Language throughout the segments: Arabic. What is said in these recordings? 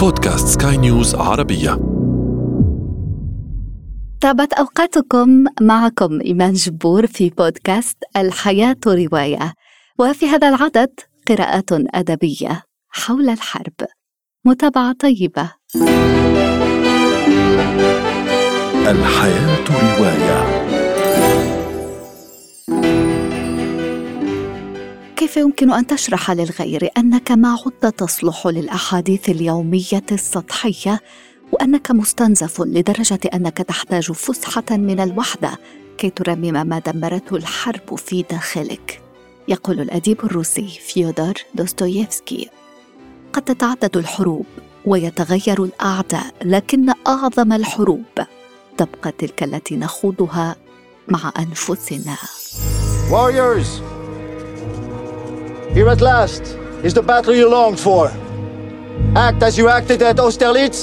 بودكاست سكاي نيوز عربية. طابت أوقاتكم معكم إيمان جبور في بودكاست الحياة رواية. وفي هذا العدد قراءات أدبية حول الحرب. متابعة طيبة. الحياة رواية. كيف يمكن أن تشرح للغير أنك ما عدت تصلح للأحاديث اليومية السطحية وأنك مستنزف لدرجة أنك تحتاج فسحة من الوحدة كي ترمم ما دمرته الحرب في داخلك؟ يقول الأديب الروسي فيودور دوستويفسكي. قد تتعدد الحروب ويتغير الأعداء لكن أعظم الحروب تبقى تلك التي نخوضها مع أنفسنا. Warriors, here at last is the battle you longed for. Act as you acted at Austerlitz,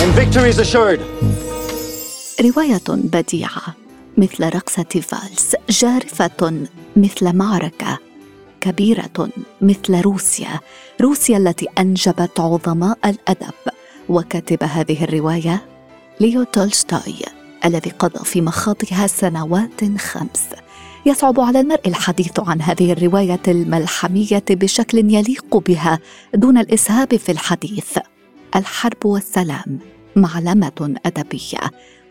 and victory is assured. رواية بديعة. مثل رقصة فالس جارفة مثل معركة. كبيرة مثل روسيا. روسيا التي أنجبت عظماء الأدب. وكاتب هذه الرواية ليو تولستوي الذي قضى في مخاضها سنوات خمس. يصعب على المرء الحديث عن هذه الرواية الملحمية بشكل يليق بها دون الإسهاب في الحديث. الحرب والسلام معلمة أدبية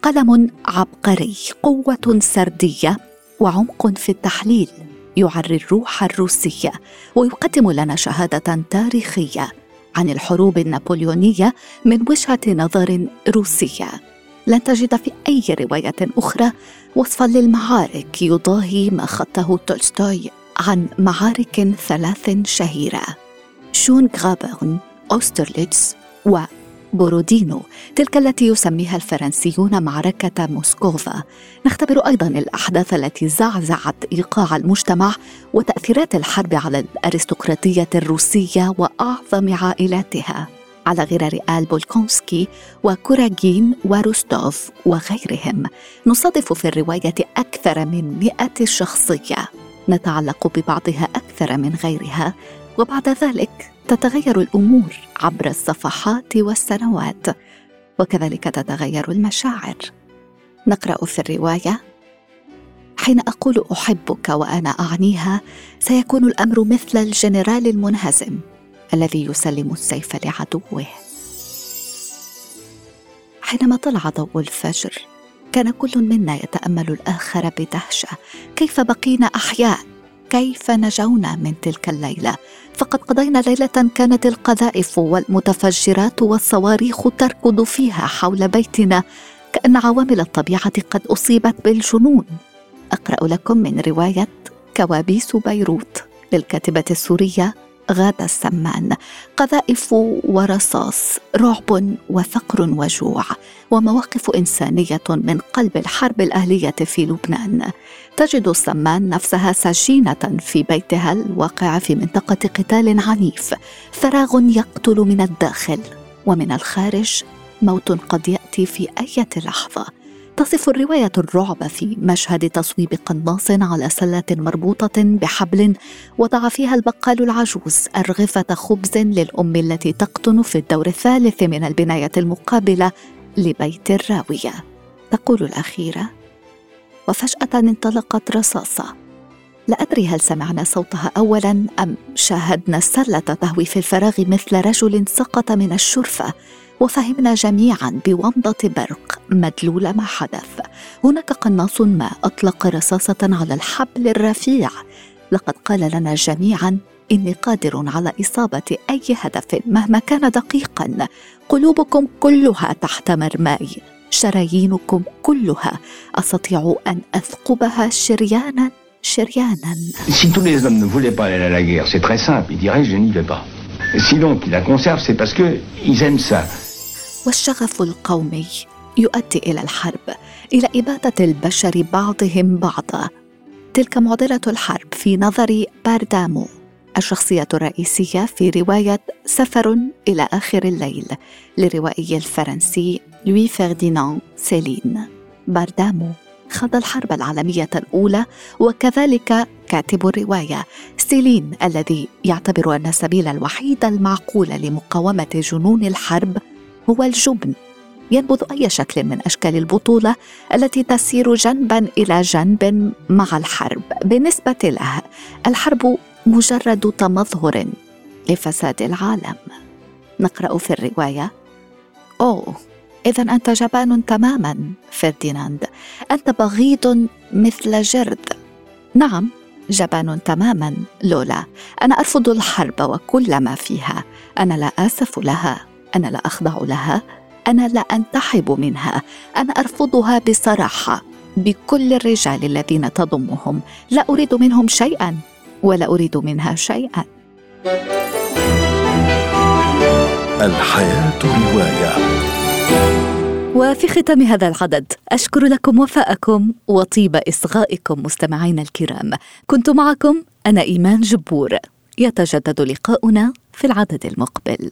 قلم عبقري قوة سردية وعمق في التحليل يعري الروح الروسية ويقدم لنا شهادة تاريخية عن الحروب النابليونية من وجهة نظر روسية. لن تجد في أي رواية أخرى وصفا للمعارك يضاهي ما خطه تولستوي عن معارك ثلاث شهيرة. شونغرابرن أوسترليتس وبورودينو تلك التي يسميها الفرنسيون معركة موسكوفا. نختبر أيضا الأحداث التي زعزعت إيقاع المجتمع وتأثيرات الحرب على الأرستقراطية الروسية وأعظم عائلاتها. على غرار آل بولكونسكي وكوراجين وروستوف وغيرهم. نصادف في الرواية أكثر من مئة شخصية. نتعلق ببعضها أكثر من غيرها. وبعد ذلك تتغير الأمور عبر الصفحات والسنوات. وكذلك تتغير المشاعر. نقرأ في الرواية حين أقول أحبك وأنا أعنيها سيكون الأمر مثل الجنرال المنهزم. الذي يسلم السيف لعدوه. حينما طلع ضوء الفجر كان كل منا يتأمل الآخر بدهشة. كيف بقينا أحياء؟ كيف نجونا من تلك الليلة؟ فقد قضينا ليلة كانت القذائف والمتفجرات والصواريخ تركض فيها حول بيتنا كأن عوامل الطبيعة قد أصيبت بالجنون. أقرأ لكم من رواية كوابيس بيروت للكاتبة السورية غادة السمان. قذائف ورصاص رعب وفقر وجوع. ومواقف إنسانية من قلب الحرب الأهلية في لبنان. تجد السمان نفسها سجينة في بيتها الواقع في منطقة قتال عنيف. فراغ يقتل من الداخل ومن الخارج موت قد يأتي في أي لحظة. تصف الرواية الرعب في مشهد تصويب قناص على سلة مربوطة بحبل وضع فيها البقال العجوز أرغفة خبز للأم التي تقطن في الدور الثالث من البناية المقابلة لبيت الراوية تقول الأخيرة وفجأة انطلقت رصاصة. لا أدري هل سمعنا صوتها أولا أم شاهدنا السلة تهوي في الفراغ مثل رجل سقط من الشرفة. وفهمنا جميعا بومضة برق مدلول ما حدث. هناك قناص ما أطلق رصاصة على الحبل الرفيع. لقد قال لنا جميعا إني قادر على إصابة أي هدف مهما كان دقيقا. قلوبكم كلها تحت مرماي. شرايينكم كلها. أستطيع أن أثقبها شريانا شريانا. Si tous les hommes ne voulaient pas aller à la guerre, c'est très simple, ils diraient je n'y vais pas. Si donc ils la conservent, c'est parce qu'ils aiment ça. والشغف القومي يؤدي إلى الحرب إلى إبادة البشر بعضهم بعضا. تلك معضلة الحرب في نظر باردامو الشخصية الرئيسية في رواية سفر إلى آخر الليل للروائي الفرنسي لوي فرديناند سيلين. باردامو خاض الحرب العالمية الأولى وكذلك كاتب الرواية. سيلين الذي يعتبر أن السبيل الوحيد المعقول لمقاومة جنون الحرب هو الجبن. ينبذ أي شكل من أشكال البطولة التي تسير جنبا إلى جنب مع الحرب. بالنسبة له الحرب مجرد تمظهر لفساد العالم. نقرأ في الرواية. أوه اذا أنت جبان تماما فرديناند. أنت بغيض مثل جرد. نعم جبان تماما لولا. أنا أرفض الحرب وكل ما فيها. أنا لا آسف لها. أنا لا أخضع لها أنا لا أنتحب منها أنا أرفضها بصراحة. بكل الرجال الذين تضمهم لا أريد منهم شيئا ولا أريد منها شيئا. الحياة رواية. وفي ختام هذا العدد أشكر لكم وفاءكم وطيب إصغائكم مستمعينا الكرام. كنت معكم أنا إيمان جبور. يتجدد لقاؤنا في العدد المقبل.